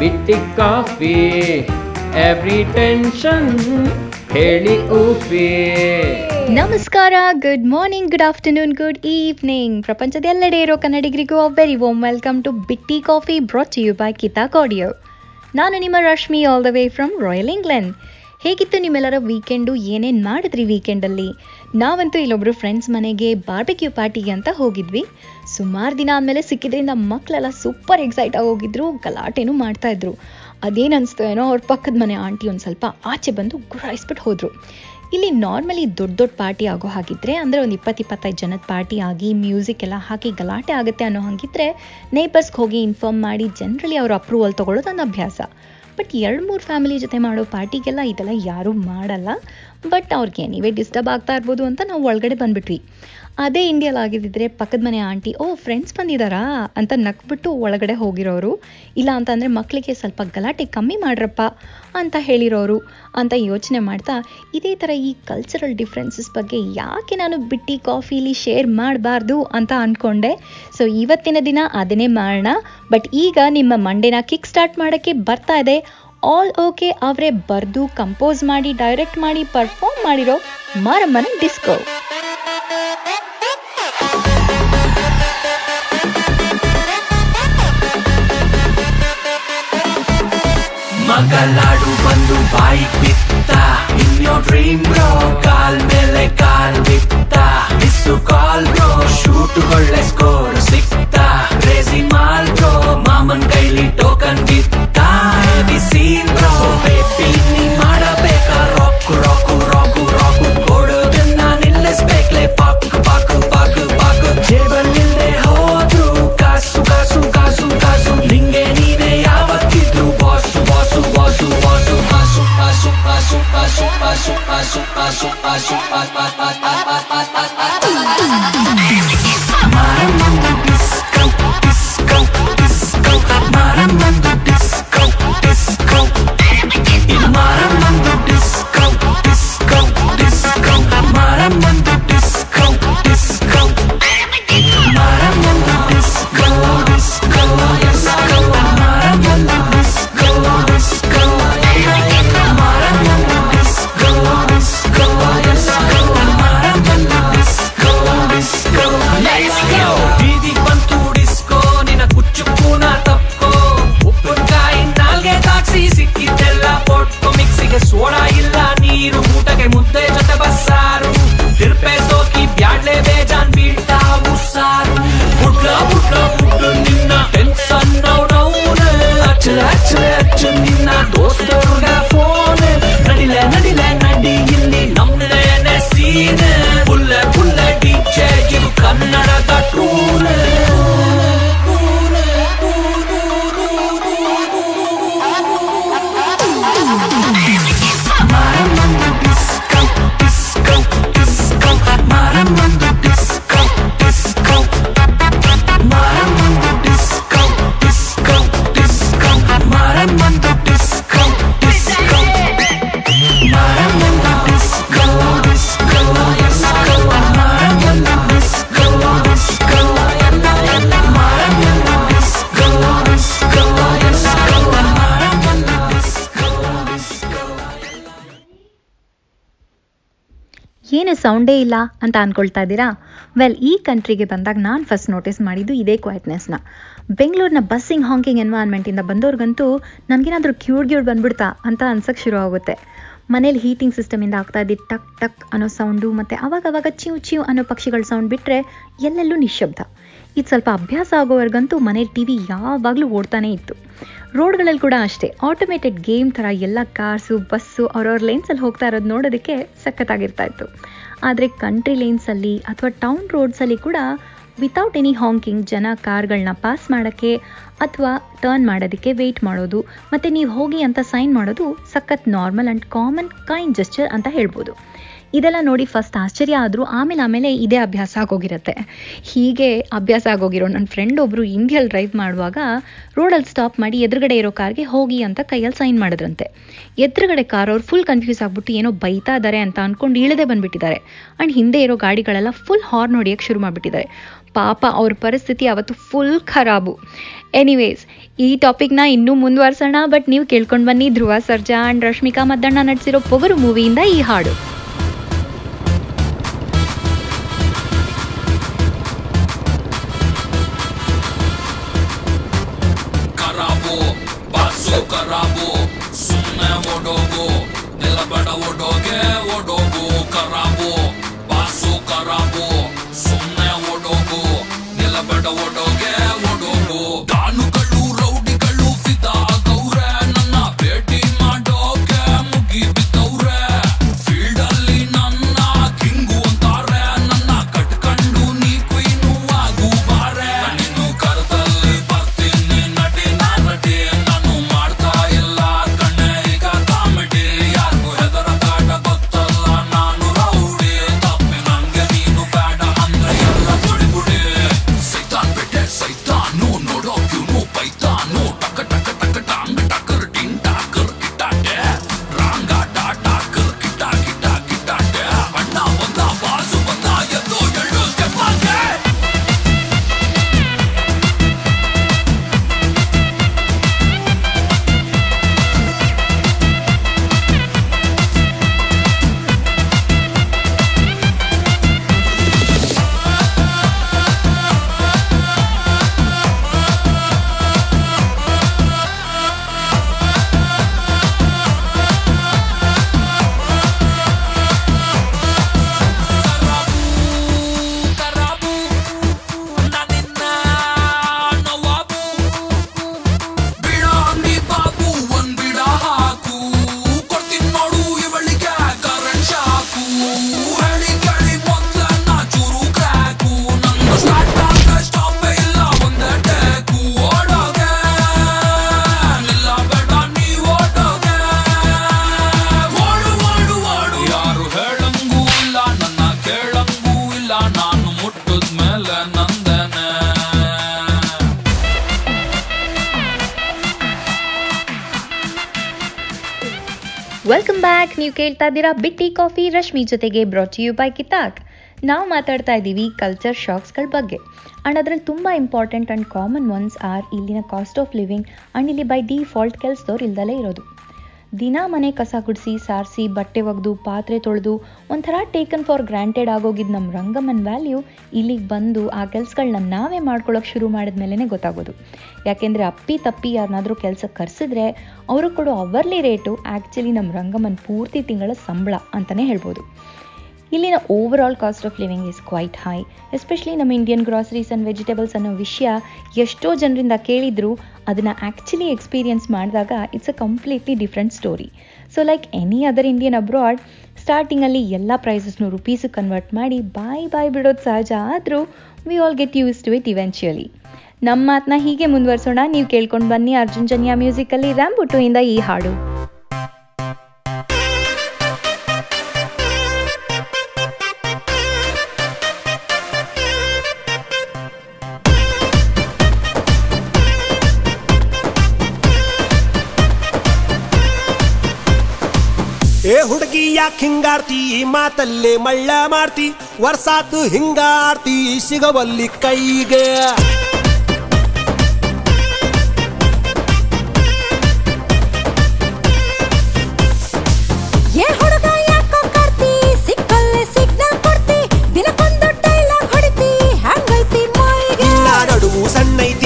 ಬಿಟ್ಟಿ coffee every tension ಹೇಳಿ ಉಫಿ ನಮಸ್ಕಾರ good morning good afternoon good evening ಪ್ರಪಂಚದ ಎಲ್ಲೆಡೆ ಇರೋ ಕನ್ನಡಿಗರಿಗೂ very warm welcome to Bitti coffee brought you by Keisha ಕಾಡಿಯೋ ನಾನು ನಿಮ್ಮ Rashmi all the way from royal England ಹೇಗಿತ್ತು ನಿಮ್ಮೆಲ್ಲರ ವೀಕೆಂಡು ಏನೇನು ಮಾಡಿದ್ರಿ ವೀಕೆಂಡಲ್ಲಿ ನಾವಂತೂ ಇಲ್ಲೊಬ್ರು ಫ್ರೆಂಡ್ಸ್ ಮನೆಗೆ ಬಾರ್ಬೆಕ್ಯೂ ಪಾರ್ಟಿಗೆ ಅಂತ ಹೋಗಿದ್ವಿ. ಸುಮಾರು ದಿನ ಆದಮೇಲೆ ಸಿಕ್ಕಿದ್ರಿಂದ ಮಕ್ಕಳೆಲ್ಲ ಸೂಪರ್ ಎಕ್ಸೈಟ್ ಆಗಿ ಹೋಗಿದ್ರು, ಗಲಾಟೆನೂ ಮಾಡ್ತಾಯಿದ್ರು ಅದೇನು ಅನಿಸ್ತು ಏನೋ ಅವ್ರ ಪಕ್ಕದ ಮನೆ ಆಂಟಿ ಒಂದು ಸ್ವಲ್ಪ ಆಚೆ ಬಂದು ಗುರಾಯಿಸ್ಬಿಟ್ಟು ಹೋದರು. ಇಲ್ಲಿ ನಾರ್ಮಲಿ ದೊಡ್ಡ ದೊಡ್ಡ ಪಾರ್ಟಿ ಆಗೋ ಹಾಗಿದ್ರೆ, ಅಂದರೆ ಒಂದು ಇಪ್ಪತ್ತು ಇಪ್ಪತ್ತೈದು ಜನದ ಪಾರ್ಟಿ ಆಗಿ ಮ್ಯೂಸಿಕ್ ಎಲ್ಲ ಹಾಕಿ ಗಲಾಟೆ ಆಗುತ್ತೆ ಅನ್ನೋ ಹಾಗಿದ್ರೆ ನೇಬರ್ಸ್ಗೆ ಹೋಗಿ ಇನ್ಫಾರ್ಮ್ ಮಾಡಿ ಜನರಲಿ ಅವ್ರ ಅಪ್ರೂವಲ್ ತೊಗೊಳ್ಳೋದು ನನ್ನ ಅಭ್ಯಾಸ. ಬಟ್ ಎರಡು ಮೂರು ಫ್ಯಾಮಿಲಿ ಜೊತೆ ಮಾಡೋ ಪಾರ್ಟಿಗೆಲ್ಲ ಇದೆಲ್ಲ ಯಾರೂ ಮಾಡಲ್ಲ. ಬಟ್ ಅವ್ರಿಗೆ ನೀವೇ ಡಿಸ್ಟರ್ಬ್ ಆಗ್ತಾ ಇರ್ಬೋದು ಅಂತ ನಾವು ಒಳಗಡೆ ಬಂದ್ಬಿಟ್ವಿ. ಅದೇ ಇಂಡಿಯಲ್ಲಿ ಆಗಿದ್ದಿದ್ರೆ ಪಕ್ಕದ ಮನೆ ಆಂಟಿ, ಓ ಫ್ರೆಂಡ್ಸ್ ಬಂದಿದ್ದಾರಾ ಅಂತ ನಕ್ಬಿಟ್ಟು ಒಳಗಡೆ ಹೋಗಿರೋರು. ಇಲ್ಲ ಅಂತಂದರೆ ಮಕ್ಕಳಿಗೆ ಸ್ವಲ್ಪ ಗಲಾಟೆ ಕಮ್ಮಿ ಮಾಡ್ರಪ್ಪ ಅಂತ ಹೇಳಿರೋರು. ಅಂತ ಯೋಚನೆ ಮಾಡ್ತಾ, ಇದೇ ಥರ ಈ ಕಲ್ಚರಲ್ ಡಿಫ್ರೆನ್ಸಸ್ ಬಗ್ಗೆ ಯಾಕೆ ನಾನು ಬಿಟ್ಟಿ ಕಾಫೀಲಿ ಶೇರ್ ಮಾಡಬಾರ್ದು? ಅಂತ ಅಂದ್ಕೊಂಡೆ ಸೊ ಇವತ್ತಿನ ದಿನ ಅದನ್ನೇ ಮಾಡೋಣ. ಬಟ್ ಈಗ ನಿಮ್ಮ ಮಂಡೆನ ಕಿಕ್ ಸ್ಟಾರ್ಟ್ ಮಾಡೋಕ್ಕೆ ಬರ್ತಾ ಇದೆ. ಆಲ್ ಓಕೆ ಅವರೇ ಬರೆದು ಕಂಪೋಸ್ ಮಾಡಿ ಡೈರೆಕ್ಟ್ ಮಾಡಿ ಪರ್ಫಾರ್ಮ್ ಮಾಡಿರೋ ಮಾರಮ್ಮನ ಡಿಸ್ಕೋ ಮಗಲಾಡು ಬಂದು ಬಾಯಿ ಬಿತ್ತ. In your dream bro call ಮೇಲೆ ಕಾಲ್ ಬಿತ್ತ. ಮಿಸ್ಸು ಕಾಲ್ ಬ್ರೋ ಶೂಟ್ ಒಳ್ಳೆ ಸ್ಕೋರ್ ಸಿಕ್ತ. ರೇಸಿ ಮಾಲ್ ಬ್ರೋ ಮಾಮನ್ ಕೈಲಿ ಟೋಕನ್ ಬಿತ್ತ. be seen, no. So baby, ಏನು ಸೌಂಡೇ ಇಲ್ಲ ಅಂತ ಅಂದ್ಕೊಳ್ತಾ ಇದ್ದೀರಾ? ವೆಲ್ ಈ ಕಂಟ್ರಿಗೆ ಬಂದಾಗ ನಾನು ಫಸ್ಟ್ ನೋಟಿಸ್ ಮಾಡಿದ್ದು ಇದೇ ಕ್ವಾಯಿಟ್ನೆಸ್ನ ಬೆಂಗಳೂರಿನ ಬಸ್ಸಿಂಗ್ ಹಾಂಕಿಂಗ್ ಎನ್ವೈರ್ಮೆಂಟಿಂದ ಬಂದವ್ರಿಗಂತೂ ನನಗೇನಾದರೂ ಕ್ಯೂಡ್ ಗ್ಯೂಡ್ ಬಂದ್ಬಿಡ್ತಾ ಅಂತ ಅನ್ಸೋಕ್ಕೆ ಶುರು ಆಗುತ್ತೆ ಮನೇಲಿ ಹೀಟಿಂಗ್ ಸಿಸ್ಟಮಿಂದ ಆಗ್ತಾ ಇದ್ದಿದ್ದು ಟಕ್ ಟಕ್ ಅನ್ನೋ ಸೌಂಡು ಮತ್ತು ಅವಾಗ ಅವಾಗ ಚಿವ್ ಚಿವ್ ಅನ್ನೋ ಪಕ್ಷಿಗಳ ಸೌಂಡ್ ಬಿಟ್ಟರೆ ಎಲ್ಲೆಲ್ಲೂ ನಿಶ್ಶಬ್ದ. ಇದು ಸ್ವಲ್ಪ ಅಭ್ಯಾಸ ಆಗೋವರೆಗಂತೂ ಮನೇಲಿ ಟಿ ವಿ ಯಾವಾಗಲೂ ಓಡ್ತಾನೇ ಇತ್ತು. ರೋಡ್ಗಳಲ್ಲಿ ಕೂಡ ಅಷ್ಟೇ. ಆಟೋಮೇಟೆಡ್ ಗೇಮ್ ಥರ ಎಲ್ಲ ಕಾರ್ಸು ಬಸ್ಸು ಅವ್ರವ್ರ ಲೇನ್ಸಲ್ಲಿ ಹೋಗ್ತಾ ಇರೋದು ನೋಡೋದಕ್ಕೆ ಸಖತ್ತಾಗಿರ್ತಾ ಇತ್ತು ಆದರೆ ಕಂಟ್ರಿ ಲೇನ್ಸಲ್ಲಿ ಅಥವಾ ಟೌನ್ ರೋಡ್ಸಲ್ಲಿ ಕೂಡ ವಿತೌಟ್ ಎನಿ ಹಾಂಕಿಂಗ್ ಜನ ಕಾರ್ಗಳನ್ನ ಪಾಸ್ ಮಾಡೋಕ್ಕೆ ಅಥವಾ ಟರ್ನ್ ಮಾಡೋದಕ್ಕೆ ವೆಯ್ಟ್ ಮಾಡೋದು, ಮತ್ತು ನೀವು ಹೋಗಿ ಅಂತ ಸೈನ್ ಮಾಡೋದು ಸಖತ್ normal and common kind gesture ಅಂತ ಹೇಳ್ಬೋದು. ಇದೆಲ್ಲ ನೋಡಿ ಫಸ್ಟ್ ಆಶ್ಚರ್ಯ ಆದರೂ ಆಮೇಲೆ ಆಮೇಲೆ ಇದೇ ಅಭ್ಯಾಸ ಆಗೋಗಿರುತ್ತೆ. ಹೀಗೆ ಅಭ್ಯಾಸ ಆಗೋಗಿರೋ ನನ್ನ ಫ್ರೆಂಡ್ ಒಬ್ಬರು ಇಂಡಿಯಲ್ಲಿ ಡ್ರೈವ್ ಮಾಡುವಾಗ ರೋಡಲ್ಲಿ ಸ್ಟಾಪ್ ಮಾಡಿ ಎದುರುಗಡೆ ಇರೋ ಕಾರ್ಗೆ ಹೋಗಿ ಅಂತ ಕೈಯಲ್ಲಿ ಸೈನ್ ಮಾಡಿದ್ರಂತೆ. ಎದುರುಗಡೆ ಕಾರ್ ಅವ್ರು ಫುಲ್ ಕನ್ಫ್ಯೂಸ್ ಆಗಿಬಿಟ್ಟು ಏನೋ ಬೈತಾ ಇದ್ದಾರೆ ಅಂತ ಅಂದ್ಕೊಂಡು ಇಳದೆ ಬಂದುಬಿಟ್ಟಿದ್ದಾರೆ. ಆ್ಯಂಡ್ ಹಿಂದೆ ಇರೋ ಗಾಡಿಗಳೆಲ್ಲ ಫುಲ್ ಹಾರ್ನ್ ಹೊಡಿಯೋಕ್ಕೆ ಶುರು ಮಾಡಿಬಿಟ್ಟಿದ್ದಾರೆ. ಪಾಪ ಅವ್ರ ಪರಿಸ್ಥಿತಿ ಅವತ್ತು ಫುಲ್ ಖರಾಬು. ಎನಿವೇಸ್ ಈ ಟಾಪಿಕ್ನ ಇನ್ನೂ ಮುಂದುವರ್ಸೋಣ ಬಟ್ ನೀವು ಕೇಳ್ಕೊಂಡು ಬನ್ನಿ ಧ್ರುವ, ಸರ್ಜಾ ಆ್ಯಂಡ್ ರಶ್ಮಿಕಾ ಮದ್ದಣ್ಣ ನಡೆಸಿರೋ ಪೊಗರು ಮೂವಿಯಿಂದ ಈ ಹಾಡು. ನೀವು ಕೇಳ್ತಾ ಇದ್ದೀರಾ ಬಿಟ್ಟಿ ಕಾಫಿ, ರಶ್ಮಿ ಜೊತೆಗೆ ಬ್ರಾಟ್ ಯು ಬೈ ಕಿತಾಕ್. ನಾವು ಮಾತಾಡ್ತಾ ಇದ್ದೀವಿ ಕಲ್ಚರ್ ಶಾಕ್ಸ್ಗಳ ಬಗ್ಗೆ. ಆ್ಯಂಡ್ ಅದರಲ್ಲಿ ತುಂಬ important and common ones are ಇಲ್ಲಿನ ಕಾಸ್ಟ್ ಆಫ್ ಲಿವಿಂಗ್ ಆ್ಯಂಡ್ ಇಲ್ಲಿ ಬೈ ಡಿಫಾಲ್ಟ್ ಕೆಲಸದವ್ರು ಇಲ್ದಲೇ ಇರೋದು. ದಿನ ಮನೆ ಕಸ ಗುಡಿಸಿ, ಸಾರಿಸಿ, ಬಟ್ಟೆ ಒಗೆದು, ಪಾತ್ರೆ ತೊಳೆದು, ಒಂಥರ ಟೇಕನ್ ಫಾರ್ ಗ್ರಾಂಟೆಡ್ ಆಗೋಗಿದ್ದು ನಮ್ಮ ರಂಗಮ್ಮನ ವ್ಯಾಲ್ಯೂ ಇಲ್ಲಿಗೆ ಬಂದು ಆ ಕೆಲಸಗಳನ್ನ ನಾವೇ ಮಾಡ್ಕೊಳ್ಳೋಕೆ ಶುರು ಮಾಡಿದ್ಮೇಲೆ ಗೊತ್ತಾಗೋದು. ಯಾಕೆಂದರೆ ಅಪ್ಪಿ ತಪ್ಪಿ ಯಾರನ್ನಾದರೂ ಕೆಲಸಕ್ಕೆ ಕರೆಸಿದ್ರೆ ಅವರು ಕೊಡೋ ಅವರ್ಲಿ ರೇಟು ಆ್ಯಕ್ಚುಲಿ ನಮ್ಮ ರಂಗಮ್ಮನ ಪೂರ್ತಿ ತಿಂಗಳ ಸಂಬಳ ಅಂತಲೇ ಹೇಳ್ಬೋದು. ಇಲ್ಲಿನ overall cost of living is quite high especially ನಮ್ಮ ಇಂಡಿಯನ್ ಗ್ರಾಸರೀಸ್ ಆ್ಯಂಡ್ ವೆಜಿಟೇಬಲ್ಸ್ ಅನ್ನೋ ವಿಷಯ ಎಷ್ಟೋ ಜನರಿಂದ ಕೇಳಿದ್ರು ಅದನ್ನು ಆ್ಯಕ್ಚುಲಿ ಎಕ್ಸ್ಪೀರಿಯನ್ಸ್ ಮಾಡಿದಾಗ it's a completely different story so like any other Indian abroad ಸ್ಟಾರ್ಟಿಂಗಲ್ಲಿ ಎಲ್ಲ ಪ್ರೈಸಸ್ನು ರುಪೀಸು ಕನ್ವರ್ಟ್ ಮಾಡಿ ಬಾಯ್ ಬಾಯ್ ಬಿಡೋದು ಸಹಜ, ಆದರೂ we all get use to it eventually ನಮ್ಮ ಮಾತನ್ನ ಹೀಗೆ ಮುಂದುವರಿಸೋಣ, ನೀವು ಕೇಳ್ಕೊಂಡು ಬನ್ನಿ ಅರ್ಜುನ್ ಜನ್ಯಾ ಮ್ಯೂಸಿಕಲ್ಲಿ ರ್ಯಾಂಬುಟು ಇಂದ ಈ ಹಾಡು. ಯಾಕೆ ಹಿಂಗಾರ್ತಿ? ಈ ಮಾತಲ್ಲೇ ಮಳ್ಳ ಮಾಡ್ತಿ. ವರ್ಷಾತು ಹಿಂಗಾರ್ತಿ ಸಿಗವಲ್ಲಿ ಕೈಗೆ. ಸಣ್ಣ ಸಣ್ಣೈತಿ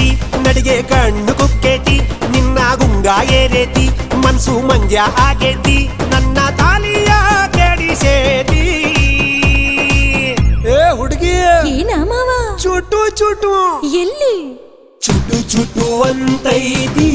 ನಡಿಗೆ ಕಣ್ಣು ಕುಕ್ಕೇತಿ ನಿನ್ನ ಗುಂಗ ಏರೇತಿ ಮನ್ಸು ಮಂಜ ಆಗೇತಿ ನನ್ನ ತಾಲಿಯ ಕೆಡಿಸೇತಿ ಏ ಹುಡುಗಿ! ಏನ ಮಾವ? ಚುಟು ಚುಟು. ಎಲ್ಲಿ? ಚುಟು ಚುಟು ಅಂತೈತಿ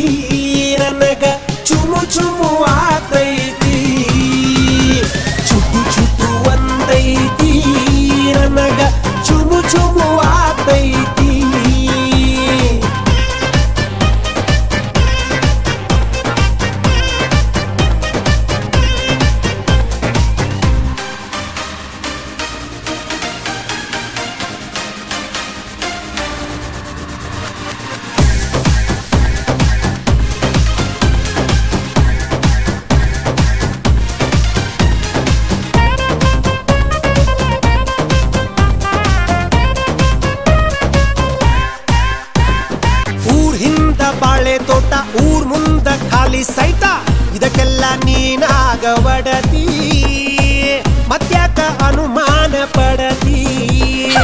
ನೀನಾಗ ಒಡತಿ ಮತ್ಯಾಕ ಅನುಮಾನ ಪಡತಿ ಹಾ,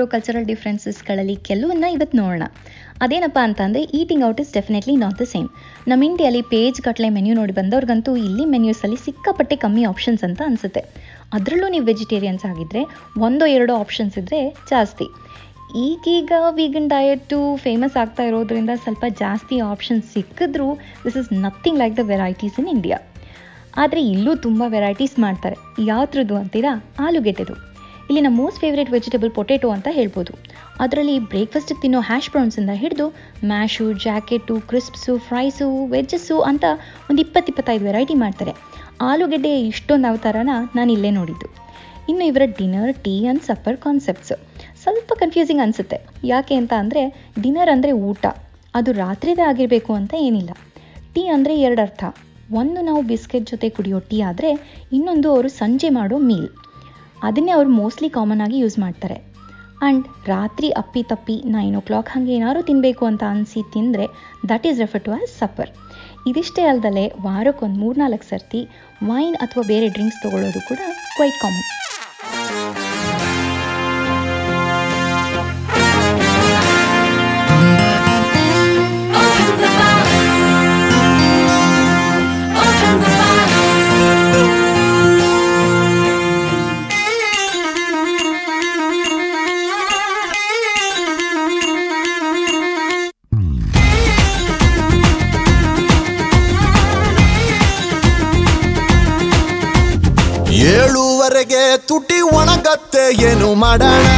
ತಿಂಡಿಗಳಲ್ಲಿರೋ ಕಲ್ಚರಲ್ ಡಿಫ್ರೆನ್ಸಸ್ಗಳಲ್ಲಿ ಕೆಲವನ್ನ ಇವತ್ತು ನೋಡೋಣ. ಅದೇನಪ್ಪ ಅಂತಂದರೆ eating out is definitely not the same ನಮ್ಮ ಇಂಡಿಯಲ್ಲಿ ಪೇಜ್ ಕಟ್ಲೆ ಮೆನ್ಯೂ ನೋಡಿ ಬಂದವ್ರಿಗಂತೂ ಇಲ್ಲಿ ಮೆನ್ಯೂಸಲ್ಲಿ ಸಿಕ್ಕಾಪಟ್ಟೆ ಕಮ್ಮಿ ಆಪ್ಷನ್ಸ್ ಅಂತ ಅನಿಸುತ್ತೆ. ಅದರಲ್ಲೂ ನೀವು ವೆಜಿಟೇರಿಯನ್ಸ್ ಆಗಿದ್ದರೆ ಒಂದೋ ಎರಡೋ ಆಪ್ಷನ್ಸ್ ಇದ್ದರೆ ಜಾಸ್ತಿ. ಈಗೀಗ ವೀಗನ್ ಡಯಟು ಫೇಮಸ್ ಆಗ್ತಾ ಇರೋದ್ರಿಂದ ಸ್ವಲ್ಪ ಜಾಸ್ತಿ options ಸಿಕ್ಕಿದ್ರೂ this is nothing like the varieties in India ಆದರೆ ಇಲ್ಲೂ ತುಂಬ ವೆರೈಟೀಸ್ ಮಾಡ್ತಾರೆ. ಯಾವ್ದ್ರದ್ದು ಅಂತೀರಾ, ಆಲೂಗೆಡ್ಡೆದು. ಇಲ್ಲಿನ ಮೋಸ್ಟ್ ಫೇವ್ರೇಟ್ ವೆಜಿಟೇಬಲ್ ಪೊಟೇಟೊ ಅಂತ ಹೇಳ್ಬೋದು. ಅದರಲ್ಲಿ ಬ್ರೇಕ್ಫಾಸ್ಟಿಗೆ ತಿನ್ನೋ ಹ್ಯಾಶ್ ಅಂತ ಹಿಡಿದು ಮ್ಯಾಶು ಜಾಕೆಟು ಕ್ರಿಸ್ಪ್ಸು ಫ್ರೈಸು ವೆಜ್ಜಸ್ಸು ಅಂತ ಒಂದು ಇಪ್ಪತ್ತಿಪ್ಪತ್ತೈದು ವೆರೈಟಿ ಮಾಡ್ತಾರೆ. ಆಲೂಗೆಡ್ಡೆ ಇಷ್ಟೊಂದು ಅವತಾರನ ನಾನು ಇಲ್ಲೇ ನೋಡಿದ್ದು. ಇನ್ನು ಇವರ dinner tea and supper concepts ಸ್ವಲ್ಪ ಕನ್ಫ್ಯೂಸಿಂಗ್ ಅನಿಸುತ್ತೆ. ಯಾಕೆ ಅಂತ ಅಂದರೆ ಡಿನ್ನರ್ ಅಂದರೆ ಊಟ. ಅದು ರಾತ್ರಿದೇ ಆಗಿರಬೇಕು ಅಂತ ಏನಿಲ್ಲ. ಟೀ ಅಂದರೆ ಎರಡು ಅರ್ಥ ಒಂದು ನಾವು ಬಿಸ್ಕೆಟ್ ಜೊತೆ ಕುಡಿಯೋ ಟೀ ಆದರೆ ಇನ್ನೊಂದು ಅವರು ಸಂಜೆ ಮಾಡೋ ಮೀಲ್ ಅದನ್ನೇ ಅವರು ಮೋಸ್ಟ್ಲಿ ಕಾಮನ್ ಆಗಿ ಯೂಸ್ ಮಾಡ್ತಾರೆ. ಆ್ಯಂಡ್ ರಾತ್ರಿ ಅಪ್ಪಿ ತಪ್ಪಿ ನೈನ್ ಓ ಕ್ಲಾಕ್ ಹಾಗೆ ಏನಾದ್ರು ತಿನ್ನಬೇಕು ಅಂತ ಅನಿಸಿ ತಿಂದರೆ that is refer to as supper ಇದಿಷ್ಟೇ ಅಲ್ದಲೆ ವಾರಕ್ಕೊಂದು ಮೂರ್ನಾಲ್ಕು ಸರ್ತಿ ವೈನ್ ಅಥವಾ ಬೇರೆ ಡ್ರಿಂಕ್ಸ್ ತೊಗೊಳ್ಳೋದು ಕೂಡ ಕ್ವೈಟ್ ಕಾಮನ್ ಏಳುವರೆಗೆ ತುಟಿ ಒಣಗತ್ತೆ, ಏನು ಮಾಡೋಣ?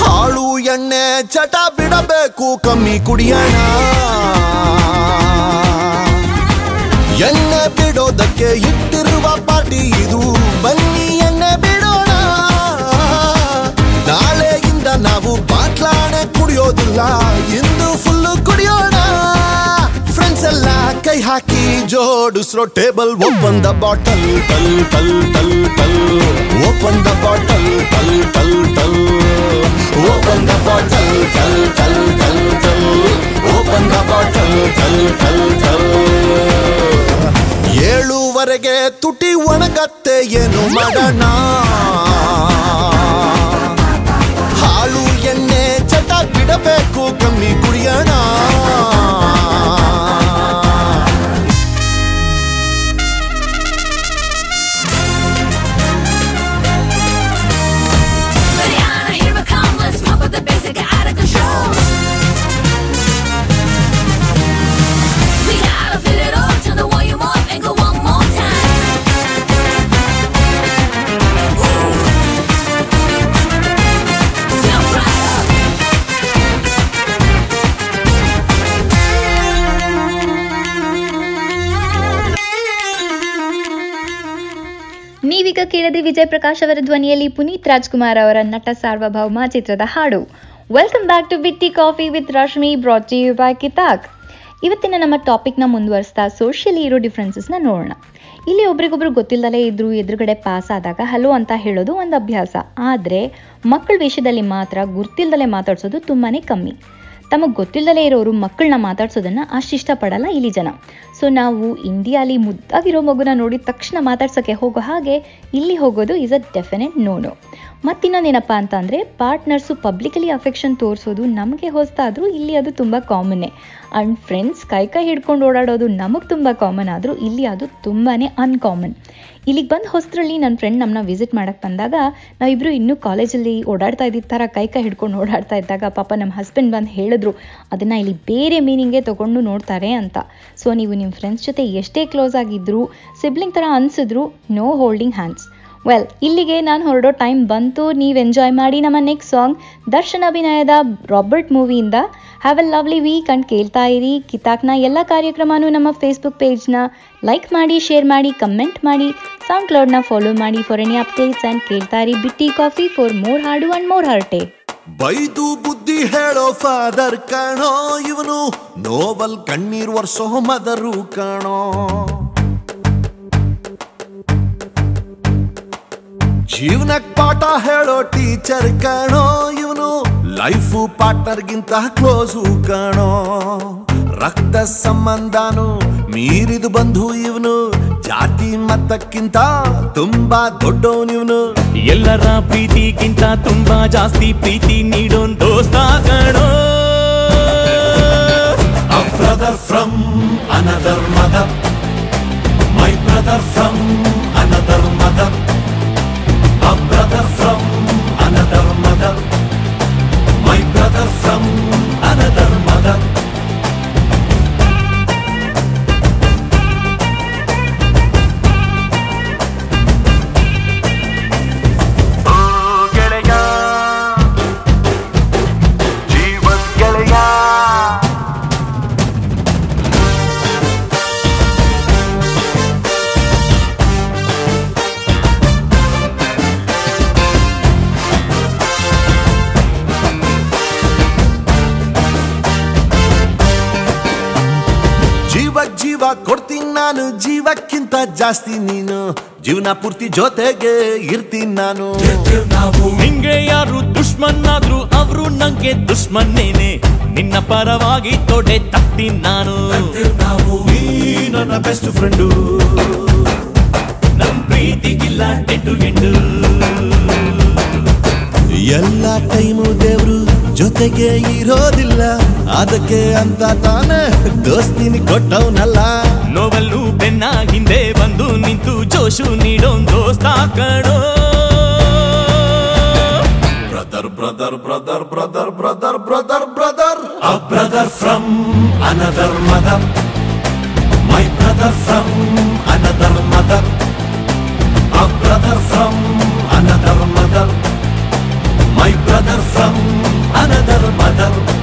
ಹಾಳು ಎಣ್ಣೆ, ಚಟ ಬಿಡಬೇಕು, ಕಮ್ಮಿ ಕುಡಿಯೋಣ. ಎಣ್ಣೆ ಬಿಡೋದಕ್ಕೆ ಇಟ್ಟಿರುವ ಪಾರ್ಟಿ ಇದು. ಬನ್ನಿ ಎಣ್ಣೆ ಬಿಡೋಣ. ನಾಳೆಯಿಂದ ನಾವು ಬಾಟ್ಲಾಣೆ ಕುಡಿಯೋದಿಲ್ಲ, ಇಂದು ಫುಲ್ಲು ಕುಡಿಯೋಣ. ಫ್ರೆಂಡ್ಸ್ ಎಲ್ಲ ಹಾಕಿ ಜೋಡಿಸ್ರೋ ಟೇಬಲ್, ಓಪನ್ ದ ಬಾಟಲ್ ಟಲ್ ಟಲ್ ಟಲ್ ಟಲ್ ದ ಬಾಟಲ್ ಟಲ್ ಟಲ್ ಟಲ್ ದ ಬಾಟಲ್ ಟಲ್ ಟಲ್ ಟಲ್ ಟಲ್ ದ ಬಾಟಲ್ ಟಲ್ ಟಲ್ ಟಲ್ ಏಳುವರೆಗೆ ತುಟಿ ಒಣಗತ್ತೆ, ಏನು ಮಾಡೋಣ? ವಿಜಯ್ ಪ್ರಕಾಶ್ ಅವರ ಧ್ವನಿಯಲ್ಲಿ ಪುನೀತ್ ರಾಜ್ಕುಮಾರ್ ಅವರ ನಟ ಸಾರ್ವಭೌಮ ಚಿತ್ರದ ಹಾಡು. Welcome back to Bitti coffee with Rashmi ಬ್ರಾಚಿ by ಕಿತಾಕ್ ಇವತ್ತಿನ ನಮ್ಮ ಟಾಪಿಕ್ನ ಮುಂದುವರಿಸ್ತಾ ಸೋಷಿಯಲಿ ಇರೋ ಡಿಫ್ರೆನ್ಸಸ್ನ ನೋಡೋಣ. ಇಲ್ಲಿ ಒಬ್ರಿಗೊಬ್ರು ಗೊತ್ತಿಲ್ಲದಲೇ ಇದ್ರು, ಎದುರುಗಡೆ ಪಾಸ್ ಆದಾಗ ಹಲೋ ಅಂತ ಹೇಳೋದು ಒಂದು ಅಭ್ಯಾಸ. ಆದರೆ ಮಕ್ಕಳ ವಿಷಯದಲ್ಲಿ ಮಾತ್ರ ಗುರ್ತಿಲ್ದಲೇ ಮಾತಾಡ್ಸೋದು ತುಂಬಾ ಕಮ್ಮಿ. ತಮಗೆ ಗೊತ್ತಿಲ್ಲದಲೇ ಇರೋರು ಮಕ್ಕಳನ್ನ ಮಾತಾಡ್ಸೋದನ್ನ ಅಷ್ಟು ಇಷ್ಟಪಡಲ್ಲ ಇಲ್ಲಿ ಜನ. ಸೊ ನಾವು ಇಂಡಿಯಾಲಿ ಮುದ್ದಾಗಿರೋ ಮಗುನ ನೋಡಿದ ತಕ್ಷಣ ಮಾತಾಡ್ಸೋಕ್ಕೆ ಹೋಗೋ ಹಾಗೆ ಇಲ್ಲಿ ಹೋಗೋದು is a definite no no ಮತ್ತಿನ್ನೊಂದೇನಪ್ಪ ಅಂತ ಅಂದರೆ ಪಾರ್ಟ್ನರ್ಸು ಪಬ್ಲಿಕಲಿ ಅಫೆಕ್ಷನ್ ತೋರಿಸೋದು ನಮಗೆ ಹೊಸದಾದರೂ ಇಲ್ಲಿ ಅದು ತುಂಬ ಕಾಮನ್ನೇ ಆ್ಯಂಡ್ ಫ್ರೆಂಡ್ಸ್ ಕೈ ಕೈ ಹಿಡ್ಕೊಂಡು ಓಡಾಡೋದು ನಮಗೆ ತುಂಬ ಕಾಮನ್ ಆದರೂ ಇಲ್ಲಿ ಅದು ತುಂಬಾ ಅನ್ಕಾಮನ್ ಇಲ್ಲಿಗೆ ಬಂದು ಹೊಸದ್ರಲ್ಲಿ ನನ್ನ ಫ್ರೆಂಡ್ ನಮ್ಮನ್ನ ವಿಸಿಟ್ ಮಾಡೋಕ್ಕೆ ಬಂದಾಗ ನಾವಿಬ್ಬರು ಇನ್ನೂ ಕಾಲೇಜಲ್ಲಿ ಓಡಾಡ್ತಾ ಇದ್ದಿದ್ದ ಥರ ಕೈ ಕೈ ಹಿಡ್ಕೊಂಡು ಓಡಾಡ್ತಾ ಇದ್ದಾಗ ಪಾಪ ನಮ್ಮ ಹಸ್ಬೆಂಡ್ ಬಂದು ಹೇಳಿದ್ರು, ಅದನ್ನು ಇಲ್ಲಿ ಬೇರೆ ಮೀನಿಂಗೇ ತೊಗೊಂಡು ನೋಡ್ತಾರೆ ಅಂತ. ಸೊ ನೀವು ನಿಮ್ಮ ಫ್ರೆಂಡ್ಸ್ ಜೊತೆ ಎಷ್ಟೇ ಕ್ಲೋಸ್ ಆಗಿದ್ದರೂ ಸಿಬ್ಲಿಂಗ್ ಥರ ಅನಿಸಿದ್ರು ನೋ ಹೋಲ್ಡಿಂಗ್ ಹ್ಯಾಂಡ್ಸ್ ವೆಲ್ ಇಲ್ಲಿಗೆ ನಾನು ಹೊರಡೋ ಟೈಮ್ ಬಂತು. ನೀವು ಎಂಜಾಯ್ ಮಾಡಿ ನಮ್ಮ ನೆಕ್ಸ್ಟ್ ಸಾಂಗ್ ದರ್ಶನ್ ಅಭಿನಯದ Robert ಮೂವಿಯಿಂದ have a lovely week and ಕೇಳ್ತಾ ಇರಿ. ಕಿತಾಕ್ನ ಎಲ್ಲ ಕಾರ್ಯಕ್ರಮನೂ ನಮ್ಮ ಫೇಸ್ಬುಕ್ ಪೇಜ್ನ ಲೈಕ್ ಮಾಡಿ ಶೇರ್ ಮಾಡಿ ಕಮೆಂಟ್ ಮಾಡಿ ಸೌಂಡ್ ಕ್ಲೌಡ್ನ ಫಾಲೋ ಮಾಡಿ ಫಾರ್ ಎನಿ ಅಪ್ಡೇಟ್ಸ್ ಆ್ಯಂಡ್ ಕೇಳ್ತಾ ಇರಿ. ಬಿಟ್ಟಿ ಕಾಫಿ ಫಾರ್ ಮೋರ್ ಹಾಡು ಆ್ಯಂಡ್ ಮೋರ್ ಹರ್ಟೆ ಬೈದು ಬುದ್ಧಿ ಹೇಳೋ ಫಾದರ್ ಕಾಣೋ, ಇವನು ನೋವಲ್ ಕಣ್ಣೀರ್ ವರ್ಷೋ ಮದರು ಕಾಣೋ. ಜೀವನಕ್ ಪಾಠ ಹೇಳೋ ಟೀಚರ್ ಕಣೋ ಇವನು. ಲೈಫು ಪಾರ್ಟ್ನರ್ಗಿಂತ ಕ್ಲೋಸು ಕಣೋ. ರಕ್ತ ಸಂಬಂಧನು ಮೀರಿದು ಬಂಧು ಇವನು. ಜಾತಿ ಮತಕ್ಕಿಂತ ತುಂಬಾ ದೊಡ್ಡವನಿವನು ಎಲ್ಲರ ಪ್ರೀತಿಗಿಂತ ತುಂಬಾ ಜಾಸ್ತಿ ಪ್ರೀತಿ ನೀಡೋನ್ ದೋಸ್ತ ಕಣೋ. Brother from another mother. My brother from another mother. Brother from another mother. ನಾನು ಜೀವಕ್ಕಿಂತ ಜಾಸ್ತಿ ನೀನು ಜೀವನ ಪೂರ್ತಿ ಜೊತೆಗೆ ಇರ್ತೀನಿ ನಾನು. ನಿಂಗೆ ಯಾರು ದುಶ್ಮನ್ನಾದ್ರು ಅವರು ನಂಗೆ ದುಶ್ಮನ್ನೇನೆ ನಿನ್ನ ಪರವಾಗಿ ತೊಡೆ ತಟ್ಟಿ ನಾನು. ನನ್ನ ಬೆಸ್ಟ್ ಫ್ರೆಂಡು ನಮ್ ಪ್ರೀತಿಗಿಲ್ಲ ಎಂಟು ಎಂಟು. ಎಲ್ಲ ಟೈಮು ದೇವ್ರು ಜೊತೆಗೆ ಇರೋದಿಲ್ಲ ಅದಕ್ಕೆ ಅಂತ ತಾನೇ ದೋಸ್ತಿನಿ ಕೊಟ್ಟವನಲ್ಲ ನೋವಲ್ಲೂ ಬೆನ್ನ ಹಿಂದೆ ಬಂದು ನಿಂತು ಜೋಶು ನೀಡೋನ್ ದೋಸ್ತ ಕಣೋ brother, brother, brother, brother, brother, brother, brother. A brother from another mother. My brother from another mother. A brother from another mother. My brother from Anadolu madal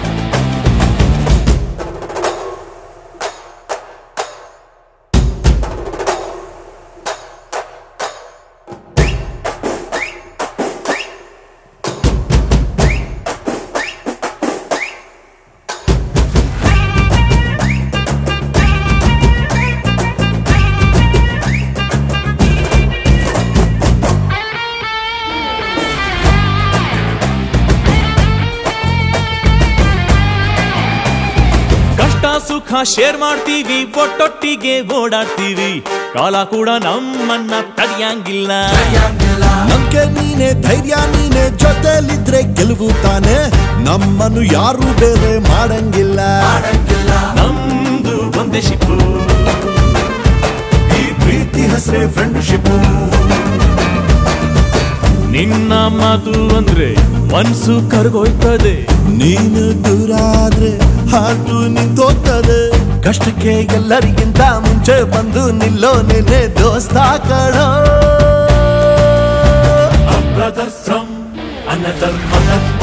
ಸುಖ ಶೇರ್ ಮಾಡ್ತೀವಿ ಒಟ್ಟೊಟ್ಟಿಗೆ ಓಡಾಡ್ತೀವಿ. ಕಾಲ ಕೂಡ ನಮ್ಮನ್ನ ತಡಿಯಂಗಿಲ್ಲ. ನಂಬಿಕೆ ನೀನೆ ಧೈರ್ಯ ನೀನೆ ಜೊತೆಲಿದ್ರೆ ಗೆಲುವು ತಾನೆ. ನಮ್ಮನ್ನು ಯಾರು ಬೇರೆ ಮಾಡಂಗಿಲ್ಲ. ನಮ್ದು ಒಂದೇ ಶಿಪ್ಪು ಈ ಪ್ರೀತಿ ಹೆಸರೇ ಫ್ರೆಂಡ್ಶಿಪ್ ನಿನ್ನ ಮಾತು ಅಂದ್ರೆ ಮನ್ಸು ಕರ್ಗೋಯ್ತದೆ. ನೀನು ದೂರ ಆದ್ರೆ ಹಾಟು ನಿಂತೋಗ್ತದೆ. ಕಷ್ಟಕ್ಕೆ ಎಲ್ಲರಿಗಿಂತ ಮುಂಚೆ ಬಂದು ನಿಲ್ಲೋ ನೆನೆ ದೋಸ್ತ ಕಣೋ. Brother from mother